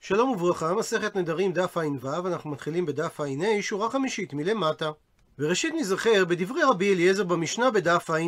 שלום וברכה, מסכת נדרים דף ע"ו, אנחנו מתחילים בדף ע"ה, שורה חמישית מלמטה. וראשית נזכר בדברי רבי אליעזר במשנה בדף ע"ה.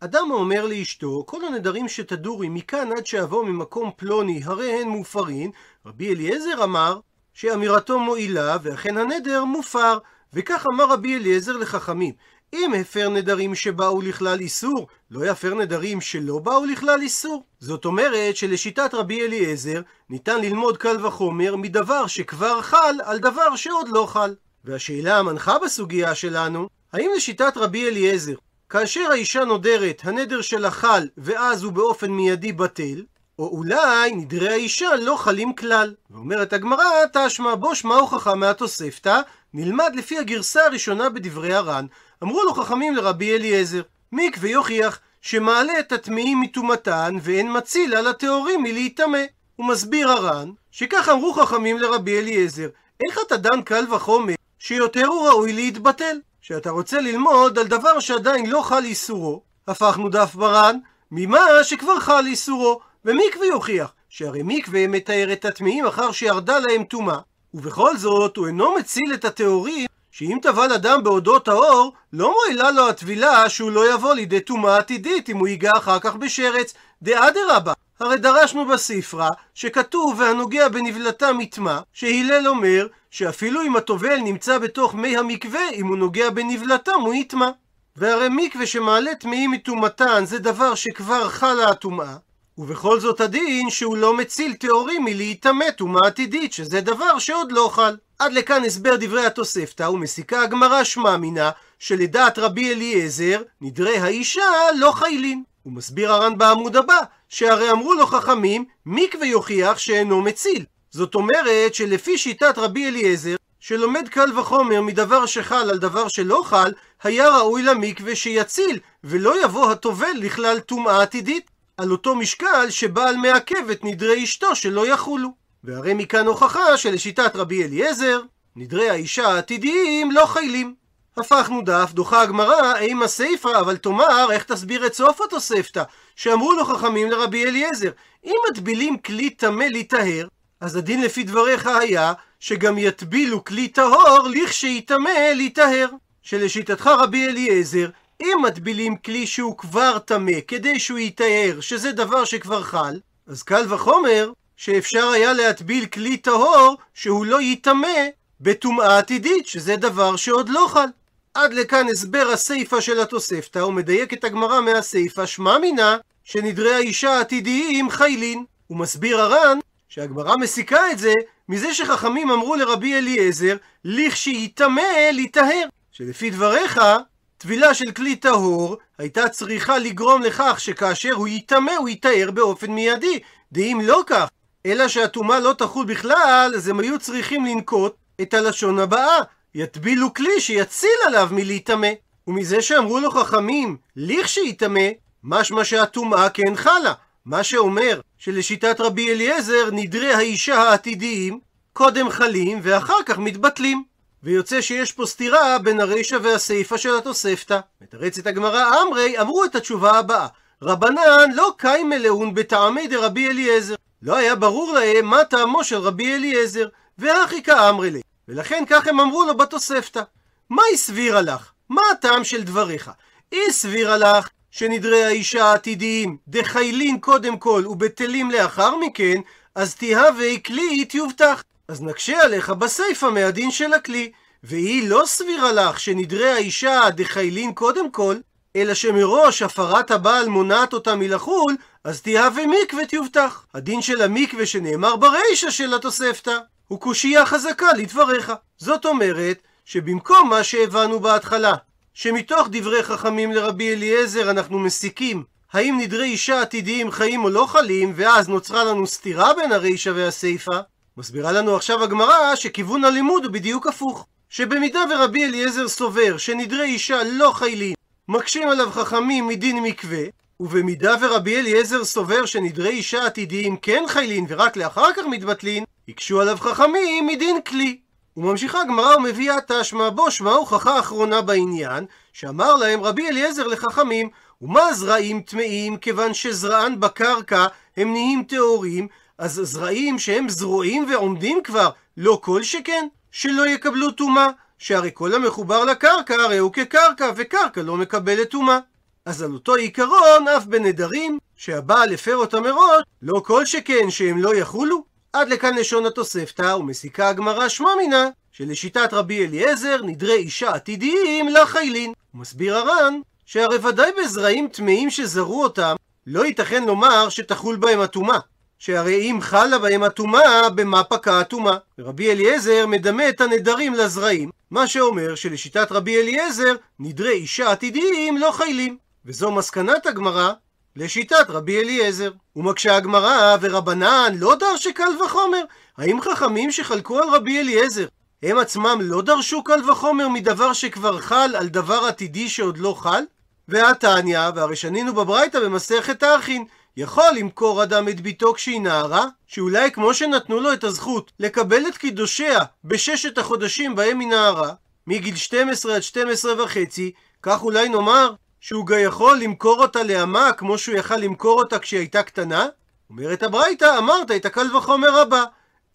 אדם האומר לאשתו, כל הנדרים שתדורי מכאן עד שאבוא ממקום פלוני, הרי הן מופרין, רבי אליעזר אמר שאמירתו מועילה, ואכן הנדר מופר. וכך אמר רבי אליעזר לחכמים, אם הפר נדרים שבאו לכלל איסור, לא יפר נדרים שלא באו לכלל איסור. זאת אומרת שלשיטת רבי אליעזר ניתן ללמוד קל וחומר מדבר שכבר חל על דבר שעוד לא חל. והשאלה המנחה בסוגיה שלנו, האם לשיטת רבי אליעזר, כאשר האישה נודרת, הנדר שלה חל ואז הוא באופן מיידי בטל, או אולי נדרי האישה לא חלים כלל. ואומרת הגמרא, תשמע בו שמע הוכחה מהתוספתא, נלמד לפי הגרסה הראשונה בדברי הר"ן. אמרו לו חכמים לרבי אליעזר, מקווה יוכיח שמעלה את הטמאים מטומאתן ואין מציל על הטהורים מלהיטמא. הוא מסביר הר"ן, שכך אמרו חכמים לרבי אליעזר, איך אתה דן קל וחומר שיותר הוא ראוי להתבטל? שאתה רוצה ללמוד על דבר שעדיין לא חל איסורו, הפכנו דף בר"ן, ממה שכבר חל איסורו, ומקווה יוכיח שהרי מקווה מתאר את הטמאים אחר שירדה להם טומאה, ובכל זאת הוא אינו מציל את הטהורים שאם טבל אדם באודות האור, לא מועילה לו הטבילה שהוא לא יבוא לידי טומאה עתידית אם הוא ייגע אחר כך בשרץ. דאדרבה, הרי דרשנו בספרה שכתוב והנוגע בנבלתה מטמא, שהלל אומר שאפילו אם הטובל נמצא בתוך מי המקווה, אם הוא נוגע בנבלתם הוא יטמא. והרי מקווה שמעלה טמאים מטומאתן זה דבר שכבר חלה הטומאה, ובכל זאת הדין שהוא לא מציל טהורים מלהיטמא טומאה עתידית, שזה דבר שעוד לא חל. עד לכאן הסבר דברי התוספתא, ומסיקה הגמרא שמע מינה, שלדעת רבי אליעזר, נדרי האישה לא חיילין. הוא מסביר הר"ן בעמוד הבא, שהרי אמרו לו חכמים, מקווה יוכיח שאינו מציל. זאת אומרת שלפי שיטת רבי אליעזר, שלומד קל וחומר מדבר שחל על דבר שלא חל, היה ראוי למקווה שיציל, ולא יבוא הטובל לכלל טומאה עתידית. על אותו משקל שבעל מעכב את נדרי אשתו שלא יחולו. והרי מכאן הוכחה שלשיטת רבי אליעזר, נדרי האישה העתידיים לא חיילים. הפכנו דף, דוחה הגמרא, אימה סיפא, אבל תאמר, איך תסביר את סוף התוספתא, שאמרו לו חכמים לרבי אליעזר, אם מטבילים כלי טמא להיטהר, אז הדין לפי דבריך היה, שגם יטבילו כלי טהור לכשייטמא להיטהר. שלשיטתך רבי אליעזר, אם מטבילים כלי שהוא כבר טמא כדי שהוא ייטהר, שזה דבר שכבר חל, אז קל וחומר שאפשר היה להטביל כלי טהור שהוא לא ייטמא בטומאה עתידית, שזה דבר שעוד לא חל. עד לכאן הסבר הסיפא של התוספתא, ומדייק את הגמרא מהסיפא, שמע מינה שנדרי האישה העתידיים חיילין. הוא מסביר הר"ן שהגמרא מסיקה את זה מזה שחכמים אמרו לרבי אליעזר, לכשייטמא להיטהר. שלפי דבריך, טבילה של כלי טהור הייתה צריכה לגרום לכך שכאשר הוא ייטמא הוא ייטהר באופן מיידי. דאם לא כך, אלא שהטומאה לא תחול בכלל, אז הם היו צריכים לנקוט את הלשון הבאה, יטבילו כלי שיציל עליו מלהיטמא. ומזה שאמרו לו חכמים, לכשייטמא, משמע שהטומאה כן חלה. מה שאומר שלשיטת רבי אליעזר נדרי האישה העתידיים קודם חלים ואחר כך מתבטלים. ויוצא שיש פה סתירה בין הרישא והסיפא של התוספתא. מתרצת הגמרא אמרי, אמרו את התשובה הבאה: רבנן לא קיימה לאון בטעמי דרבי אליעזר. לא היה ברור להם מה טעמו של רבי אליעזר, והכי כאמרי לי. ולכן כך הם אמרו לו בתוספתא. מה הסבירה לך? מה הטעם של דבריך? היא הסבירה לך שנדרי האישה העתידיים דחיילין קודם כל ובטלים לאחר מכן, אז תהווה כלי תיובטח. אז נקשה עליך בסיפא מהדין של הכלי. והיא לא סבירה לך שנדרי האישה דחיילין קודם כל, אלא שמראש הפרת הבעל מונעת אותה מלחול, אז תהווה מקווה תיובטח. הדין של המקווה שנאמר ברישא של התוספתא, הוא קושייה חזקה לדבריך. זאת אומרת, שבמקום מה שהבנו בהתחלה, שמתוך דברי חכמים לרבי אליעזר אנחנו מסיקים האם נדרי אישה עתידיים חיים או לא חלים, ואז נוצרה לנו סתירה בין הרישא והסיפא, מסבירה לנו עכשיו הגמרא שכיוון הלימוד הוא בדיוק הפוך. שבמידה ורבי אליעזר סובר שנדרי אישה לא חיילים, מקשים עליו חכמים מדין מקווה, ובמידה ורבי אליעזר סובר שנדרי אישה עתידיים כן חיילין ורק לאחר כך מתבטלין, הקשו עליו חכמים מדין כלי. וממשיכה הגמרא ומביאה תשמע בו שמע הוכחה אחרונה בעניין, שאמר להם רבי אליעזר לחכמים, ומה זרעים טמאים כיוון שזרען בקרקע הם נהיים טהורים, אז זרעים שהם זרועים ועומדים כבר, לא כל שכן, שלא יקבלו טומאה, שהרי כל המחובר לקרקע הרי הוא כקרקע, וקרקע לא מקבלת טומאה. אז על אותו עיקרון, אף בנדרים, שהבעל הפר אותם מראש, לא כל שכן שהם לא יחולו. עד לכאן לשון התוספתא, ומסיקה הגמרא שמע מינה, שלשיטת רבי אליעזר, נדרי אישה עתידיים לחיילין. מסביר הר"ן, שהרי ודאי בזרעים טמאים שזרו אותם, לא ייתכן לומר שתחול בהם הטומאה. שהרי אם חלה בהם הטומאה, במה פקעה הטומאה? רבי אליעזר מדמה את הנדרים לזרעים, מה שאומר שלשיטת רבי אליעזר, נדרי אישה עתידיים לא חיילים. וזו מסקנת הגמרא לשיטת רבי אליעזר. ומקשה הגמרא, ורבנן לא דרשי קל וחומר. האם חכמים שחלקו על רבי אליעזר, הם עצמם לא דרשו קל וחומר מדבר שכבר חל על דבר עתידי שעוד לא חל? והתניא, והרי שנינו בברייתא במסכת האחין, יכול למכור אדם את ביתו כשהיא נערה, שאולי כמו שנתנו לו את הזכות לקבל את קידושיה בששת החודשים בהם היא נערה, מגיל 12 עד 12 וחצי, כך אולי נאמר שהוא גם יכול למכור אותה לאמה כמו שהוא יכל למכור אותה כשהיא הייתה קטנה? אומרת הברייתא, אמרת את הקל וחומר הבא.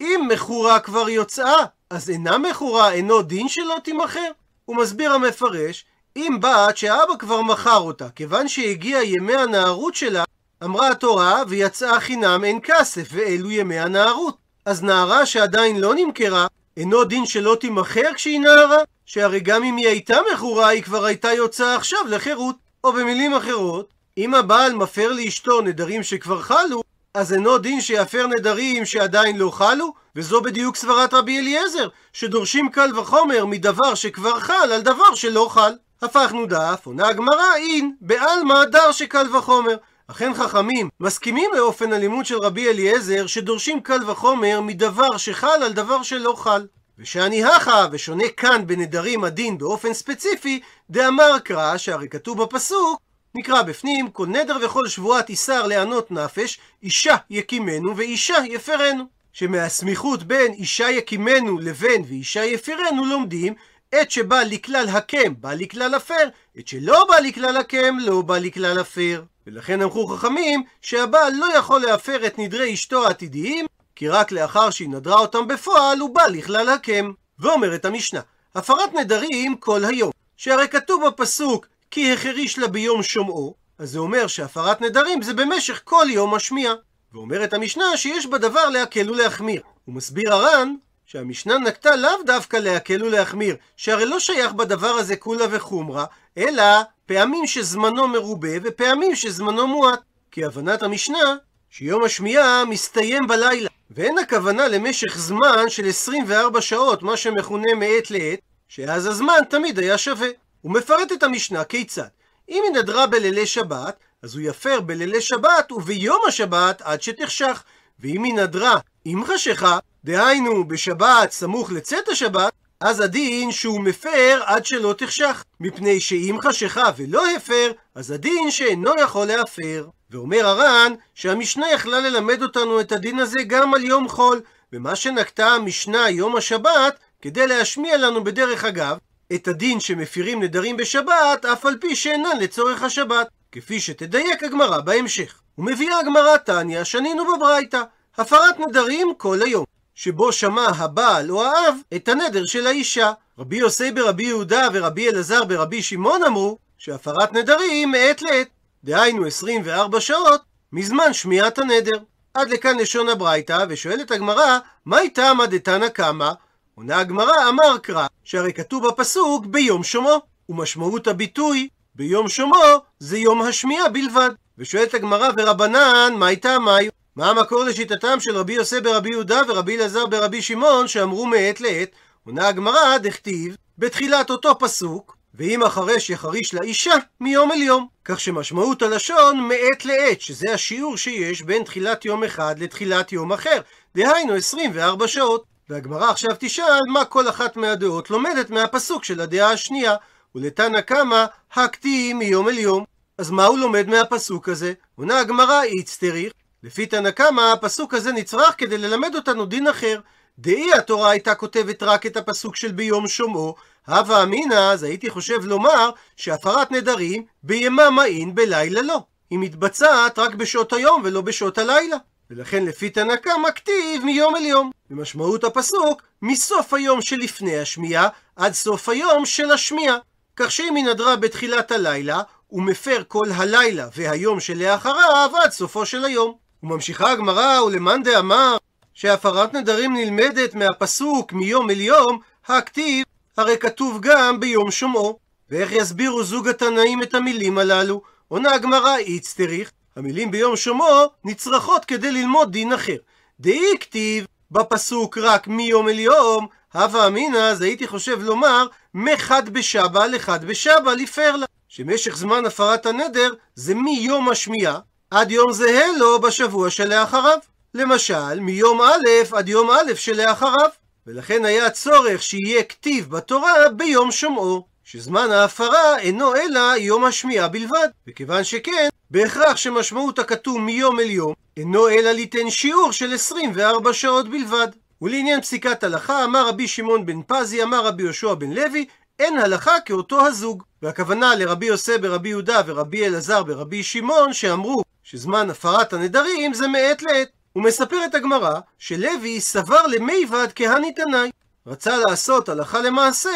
אם מכורה כבר יוצאה, אז אינה מכורה, אינו דין שלא תימכר. הוא מסביר המפרש, אם בת שאבא כבר מכר אותה, כיוון שהגיע ימי הנערות שלה, אמרה התורה, ויצאה חינם אין כסף, ואלו ימי הנערות. אז נערה שעדיין לא נמכרה, אינו דין שלא תימכר כשהיא נערה? שהרי גם אם היא הייתה מכורה, היא כבר הייתה יוצאה עכשיו לחירות. או במילים אחרות, אם הבעל מפר לאשתו נדרים שכבר חלו, אז אינו דין שיפר נדרים שעדיין לא חלו, וזו בדיוק סברת רבי אליעזר, שדורשים קל וחומר מדבר שכבר חל על דבר שלא חל. הפכנו דף, עונה הגמרא, אין, בעלמא דר שקל וחומר. אכן חכמים מסכימים לאופן הלימוד של רבי אליעזר שדורשים קל וחומר מדבר שחל על דבר שלא חל. ושאני הכה ושונה כאן בנדרים הדין באופן ספציפי, דאמר קרא, שהרי כתוב בפסוק, נקרא בפנים, כל נדר וכל שבועת איסר לענות נפש, אישה יקימנו ואישה יפרנו. שמהסמיכות בין אישה יקימנו לבין ואישה יפרנו לומדים עת שבא לכלל הקם בא לכלל הפר, עת שלא בא לכלל הקם לא בא לכלל הפר. ולכן אמרו חכמים שהבעל לא יכול להפר את נדרי אשתו העתידיים, כי רק לאחר שהיא נדרה אותם בפועל הוא בא לכלל הקם. ואומרת המשנה, הפרת נדרים כל היום, שהרי כתוב בפסוק כי החריש לה ביום שומעו, אז זה אומר שהפרת נדרים זה במשך כל יום השמיע. ואומרת המשנה שיש בדבר להקל ולהחמיר. הוא מסביר הר"ן שהמשנה נקטה לאו דווקא להקל ולהחמיר, שהרי לא שייך בדבר הזה כולה וחומרה, אלא פעמים שזמנו מרובה ופעמים שזמנו מועט. כי הבנת המשנה שיום השמיעה מסתיים בלילה, ואין הכוונה למשך זמן של 24 שעות, מה שמכונה מעת לעת, שאז הזמן תמיד היה שווה. הוא מפרט את המשנה כיצד. אם היא נדרה בלילי שבת, אז הוא יפר בלילי שבת וביום השבת עד שתחשך. ואם היא נדרה עם חשיכה, דהיינו בשבת סמוך לצאת השבת, אז הדין שהוא מפר עד שלא תחשך. מפני שאם חשיכה ולא הפר, אז הדין שאינו יכול להפר. ואומר הר"ן שהמשנה יכלה ללמד אותנו את הדין הזה גם על יום חול, ומה שנקטה המשנה יום השבת, כדי להשמיע לנו בדרך אגב, את הדין שמפירים נדרים בשבת, אף על פי שאינן לצורך השבת, כפי שתדייק הגמרא בהמשך. ומביאה הגמרא תניא, שנינו בברייתא, הפרת נדרים כל היום, שבו שמע הבעל או האב את הנדר של האישה. רבי יוסי ברבי יהודה ורבי אלעזר ברבי שמעון אמרו שהפרת נדרים מעת לעת, דהיינו 24 שעות מזמן שמיעת הנדר. עד לכאן לשון הברייתא, ושואלת הגמרא, מהי טעמא דתנא קמא? עונה הגמרא, אמר קרא, שהרי כתוב בפסוק ביום שומו, ומשמעות הביטוי ביום שומו זה יום השמיעה בלבד. ושואלת הגמרא, ורבנן, מהי טעמי? מה המקור לשיטתם של רבי יוסי ברבי יהודה ורבי אלעזר ברבי שמעון שאמרו מעת לעת? עונה הגמרא, דכתיב, בתחילת אותו פסוק, ואם החרש יחריש לאישה מיום אל יום. כך שמשמעות הלשון מעת לעת, שזה השיעור שיש בין תחילת יום אחד לתחילת יום אחר, דהיינו 24 שעות. והגמרא עכשיו תשאל מה כל אחת מהדעות לומדת מהפסוק של הדעה השנייה, ולתנא קמא הקטי מיום אל יום. אז מה הוא לומד מהפסוק הזה? עונה הגמרא איצטריך, לפי תנא קמא הפסוק הזה נצרך כדי ללמד אותנו דין אחר. דאי התורה הייתה כותבת רק את הפסוק של ביום שומעו, הווה אמינא, אז הייתי חושב לומר שהפרת נדרים ביממה אין בלילה לא. היא מתבצעת רק בשעות היום ולא בשעות הלילה. ולכן לפי תנא קמא כתיב מיום אל יום. ומשמעות הפסוק, מסוף היום שלפני השמיעה עד סוף היום של השמיעה. כך שאם היא נדרה בתחילת הלילה, הוא מפר כל הלילה והיום שלאחריו עד סופו של היום. וממשיכה הגמרא, ולמאן דאמר שהפרת נדרים נלמדת מהפסוק מיום אל יום, הכתיב, הרי כתוב גם ביום שומעו. ואיך יסבירו זוג התנאים את המילים הללו? עונה הגמרא איצטריך, המילים ביום שומעו נצרכות כדי ללמוד דין אחר. דאי כתיב בפסוק רק מיום אל יום, הווה אמינא, אז הייתי חושב לומר, מחד בשבא לחד בשבא לפרלה. שמשך זמן הפרת הנדר זה מיום השמיעה עד יום זהה לו בשבוע שלאחריו. למשל, מיום א' עד יום א' שלאחריו. ולכן היה צורך שיהיה כתיב בתורה ביום שומעו, שזמן ההפרה אינו אלא יום השמיעה בלבד. וכיוון שכן, בהכרח שמשמעות הכתוב מיום אל יום, אינו אלא ליתן שיעור של 24 שעות בלבד. ולעניין פסיקת הלכה, אמר רבי שמעון בן פזי, אמר רבי יהושע בן לוי, אין הלכה כאותו הזוג. והכוונה לרבי יוסף ברבי יהודה ורבי אלעזר ברבי שמעון, שאמרו שזמן הפרת הנדרים זה מעת לעת. ומספרת הגמרא שלוי סבר למיבד כהני תנאי. רצה לעשות הלכה למעשה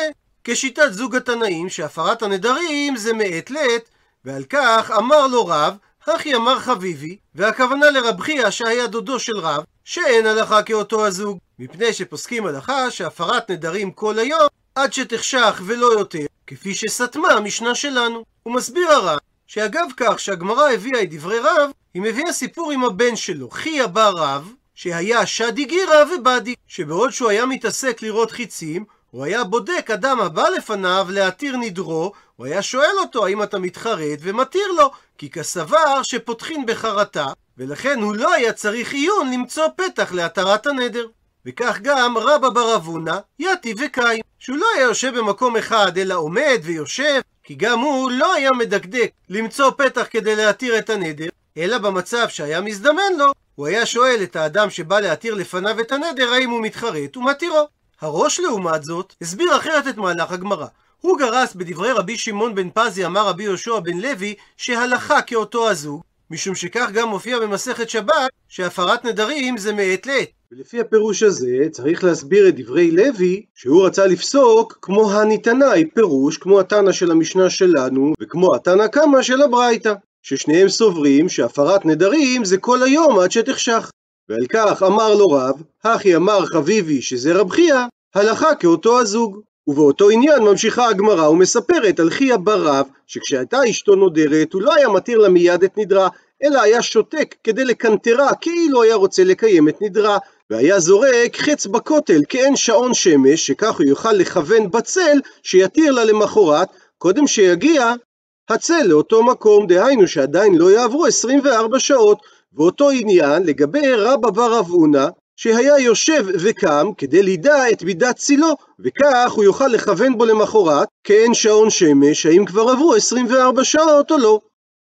כשיטת זוג התנאים שהפרת הנדרים זה מעת לעת, ועל כך אמר לו רב, הכי אמר חביבי, והכוונה לרב חייא שהיה דודו של רב, שאין הלכה כאותו הזוג, מפני שפוסקים הלכה שהפרת נדרים כל היום עד שתחשך ולא יותר, כפי שסתמה המשנה שלנו. הוא מסביר הרב שאגב כך שהגמרא הביאה את דברי רב, היא מביאה סיפור עם הבן שלו, חייא בר רב, שהיה שדי גירא ובדי, שבעוד שהוא היה מתעסק לראות חיצים, הוא היה בודק אדם הבא לפניו להתיר נדרו, הוא היה שואל אותו האם אתה מתחרט ומתיר לו, כי כסבר שפותחין בחרטה, ולכן הוא לא היה צריך עיון למצוא פתח להתרת הנדר. וכך גם רבא בר אבונה, יתי וקיים, שהוא לא היה יושב במקום אחד, אלא עומד ויושב, כי גם הוא לא היה מדקדק למצוא פתח כדי להתיר את הנדר, אלא במצב שהיה מזדמן לו, הוא היה שואל את האדם שבא להתיר לפניו את הנדר האם הוא מתחרט ומתירו. הראש לעומת זאת הסביר אחרת את מהלך הגמרא. הוא גרס בדברי רבי שמעון בן פזי אמר רבי יהושע בן לוי שהלכה כאותו הזוג משום שכך גם מופיע במסכת שבת שהפרת נדרים זה מעת לעת. ולפי הפירוש הזה צריך להסביר את דברי לוי שהוא רצה לפסוק כמו הניתנאי פירוש כמו התנא של המשנה שלנו וכמו התנא קמא של הברייתא ששניהם סוברים שהפרת נדרים זה כל היום עד שתחשך ועל כך אמר לו רב, הכי אמר חביבי שזה רב חייא, הלכה כאותו הזוג. ובאותו עניין ממשיכה הגמרא ומספרת על חייא בר רב, שכשהייתה אשתו נודרת, הוא לא היה מתיר לה מיד את נדרה, אלא היה שותק כדי לקנטרה, כאילו היה רוצה לקיים את נדרה, והיה זורק חץ בכותל כאין שעון שמש, שכך הוא יוכל לכוון בצל, שיתיר לה למחרת, קודם שיגיע הצל לאותו מקום, דהיינו שעדיין לא יעברו 24 שעות. ואותו עניין לגבי רבא בר אבונה, שהיה יושב וקם כדי לידע את מידת צילו, וכך הוא יוכל לכוון בו למחרת, כאין שעון שמש, האם כבר עברו 24 שעות או לא.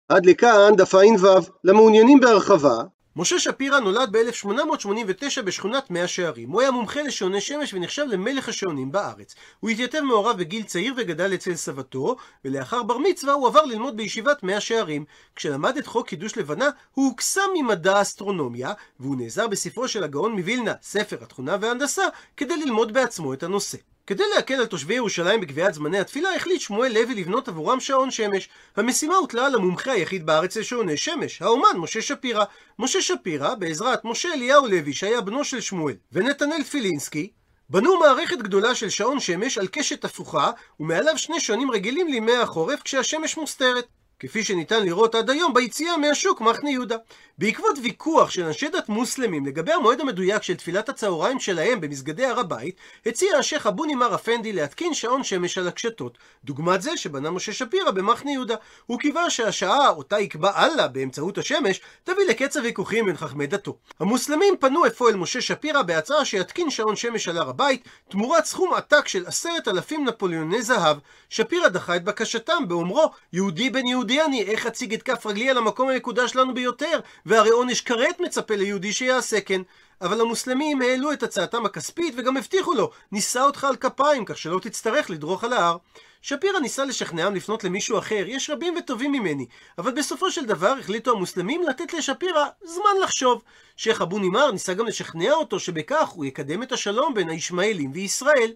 עד לכאן דף ע"ו. למעוניינים בהרחבה, משה שפירא נולד ב-1889 בשכונת מאה שערים. הוא היה מומחה לשעוני שמש ונחשב למלך השעונים בארץ. הוא התייתב מעורב בגיל צעיר וגדל אצל סבתו, ולאחר בר מצווה הוא עבר ללמוד בישיבת מאה שערים. כשלמד את חוק קידוש לבנה, הוא הוקסם ממדע האסטרונומיה, והוא נעזר בספרו של הגאון מווילנה, ספר התכונה וההנדסה, כדי ללמוד בעצמו את הנושא. כדי להקל על תושבי ירושלים בקביעת זמני התפילה, החליט שמואל לוי לבנות עבורם שעון שמש. המשימה הוטלה על המומחה היחיד בארץ לשעוני שמש, האומן משה שפירא. משה שפירא, בעזרת משה אליהו לוי, שהיה בנו של שמואל, ונתנאל תפילינסקי, בנו מערכת גדולה של שעון שמש על קשת הפוכה, ומעליו שני שעונים רגילים לימי החורף כשהשמש מוסתרת. כפי שניתן לראות עד היום ביציאה מהשוק מחנה יהודה. בעקבות ויכוח של אנשי דת מוסלמים לגבי המועד המדויק של תפילת הצהריים שלהם במסגדי הר הבית, הציע השייח אבוני מר אפנדי להתקין שעון שמש על הקשתות. דוגמת זה שבנה משה שפירא במחנה יהודה. הוא קיווה שהשעה אותה יקבע אללה באמצעות השמש, תביא לקץ הוויכוחים בין חכמי דתו. המוסלמים פנו אפוא אל משה שפירא בהצעה שיתקין שעון שמש על הר הבית, תמורת סכום עתק של עשרת אלפים נפוליוני זהב. שפירא דחה את בקשתם באומרו, יהודי בן יהודי אני, איך אציג את כף רגלי על המקום המקודש לנו ביותר? והרי עונש כרת מצפה ליהודי שיעשה כן. אבל המוסלמים העלו את הצעתם הכספית וגם הבטיחו לו, נישא אותך על כפיים כך שלא תצטרך לדרוך על ההר. שפירא ניסה לשכנעם לפנות למישהו אחר, יש רבים וטובים ממני, אבל בסופו של דבר החליטו המוסלמים לתת לשפירא זמן לחשוב. שייח' אבו נימר ניסה גם לשכנע אותו שבכך הוא יקדם את השלום בין הישמעאלים וישראל.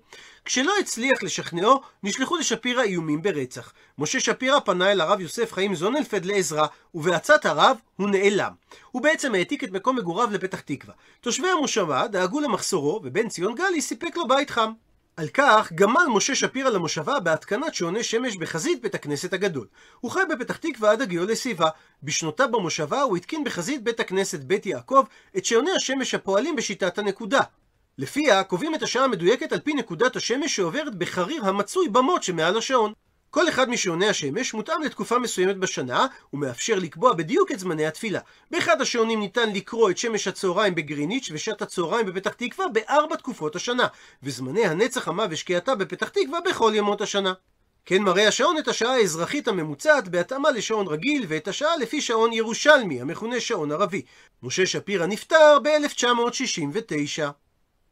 כשלא הצליח לשכנעו, נשלחו לשפירא איומים ברצח. משה שפירא פנה אל הרב יוסף חיים זונלפד לעזרה, ובעצת הרב הוא נעלם. הוא בעצם העתיק את מקום מגוריו לפתח תקווה. תושבי המושבה דאגו למחסורו, ובן ציון גלי סיפק לו בית חם. על כך גמל משה שפירא למושבה בהתקנת שעוני שמש בחזית בית הכנסת הגדול. הוא חי בפתח תקווה עד הגיעו לסיבה. בשנותיו במושבה הוא התקין בחזית בית הכנסת בית יעקב את שעוני השמש הפועלים בשיטת הנקודה. לפיה קובעים את השעה המדויקת על פי נקודת השמש שעוברת בחריר המצוי במוט שמעל השעון. כל אחד משעוני השמש מותאם לתקופה מסוימת בשנה, ומאפשר לקבוע בדיוק את זמני התפילה. באחד השעונים ניתן לקרוא את שמש הצהריים בגריניץ' ושעת הצהריים בפתח תקווה בארבע תקופות השנה, וזמני הנץ החמה ושקיעתה בפתח תקווה בכל ימות השנה. כן מראה השעון את השעה האזרחית הממוצעת בהתאמה לשעון רגיל ואת השעה לפי שעון ירושלמי, המכונה שעון ערבי. משה שפירא נפטר ב-1969.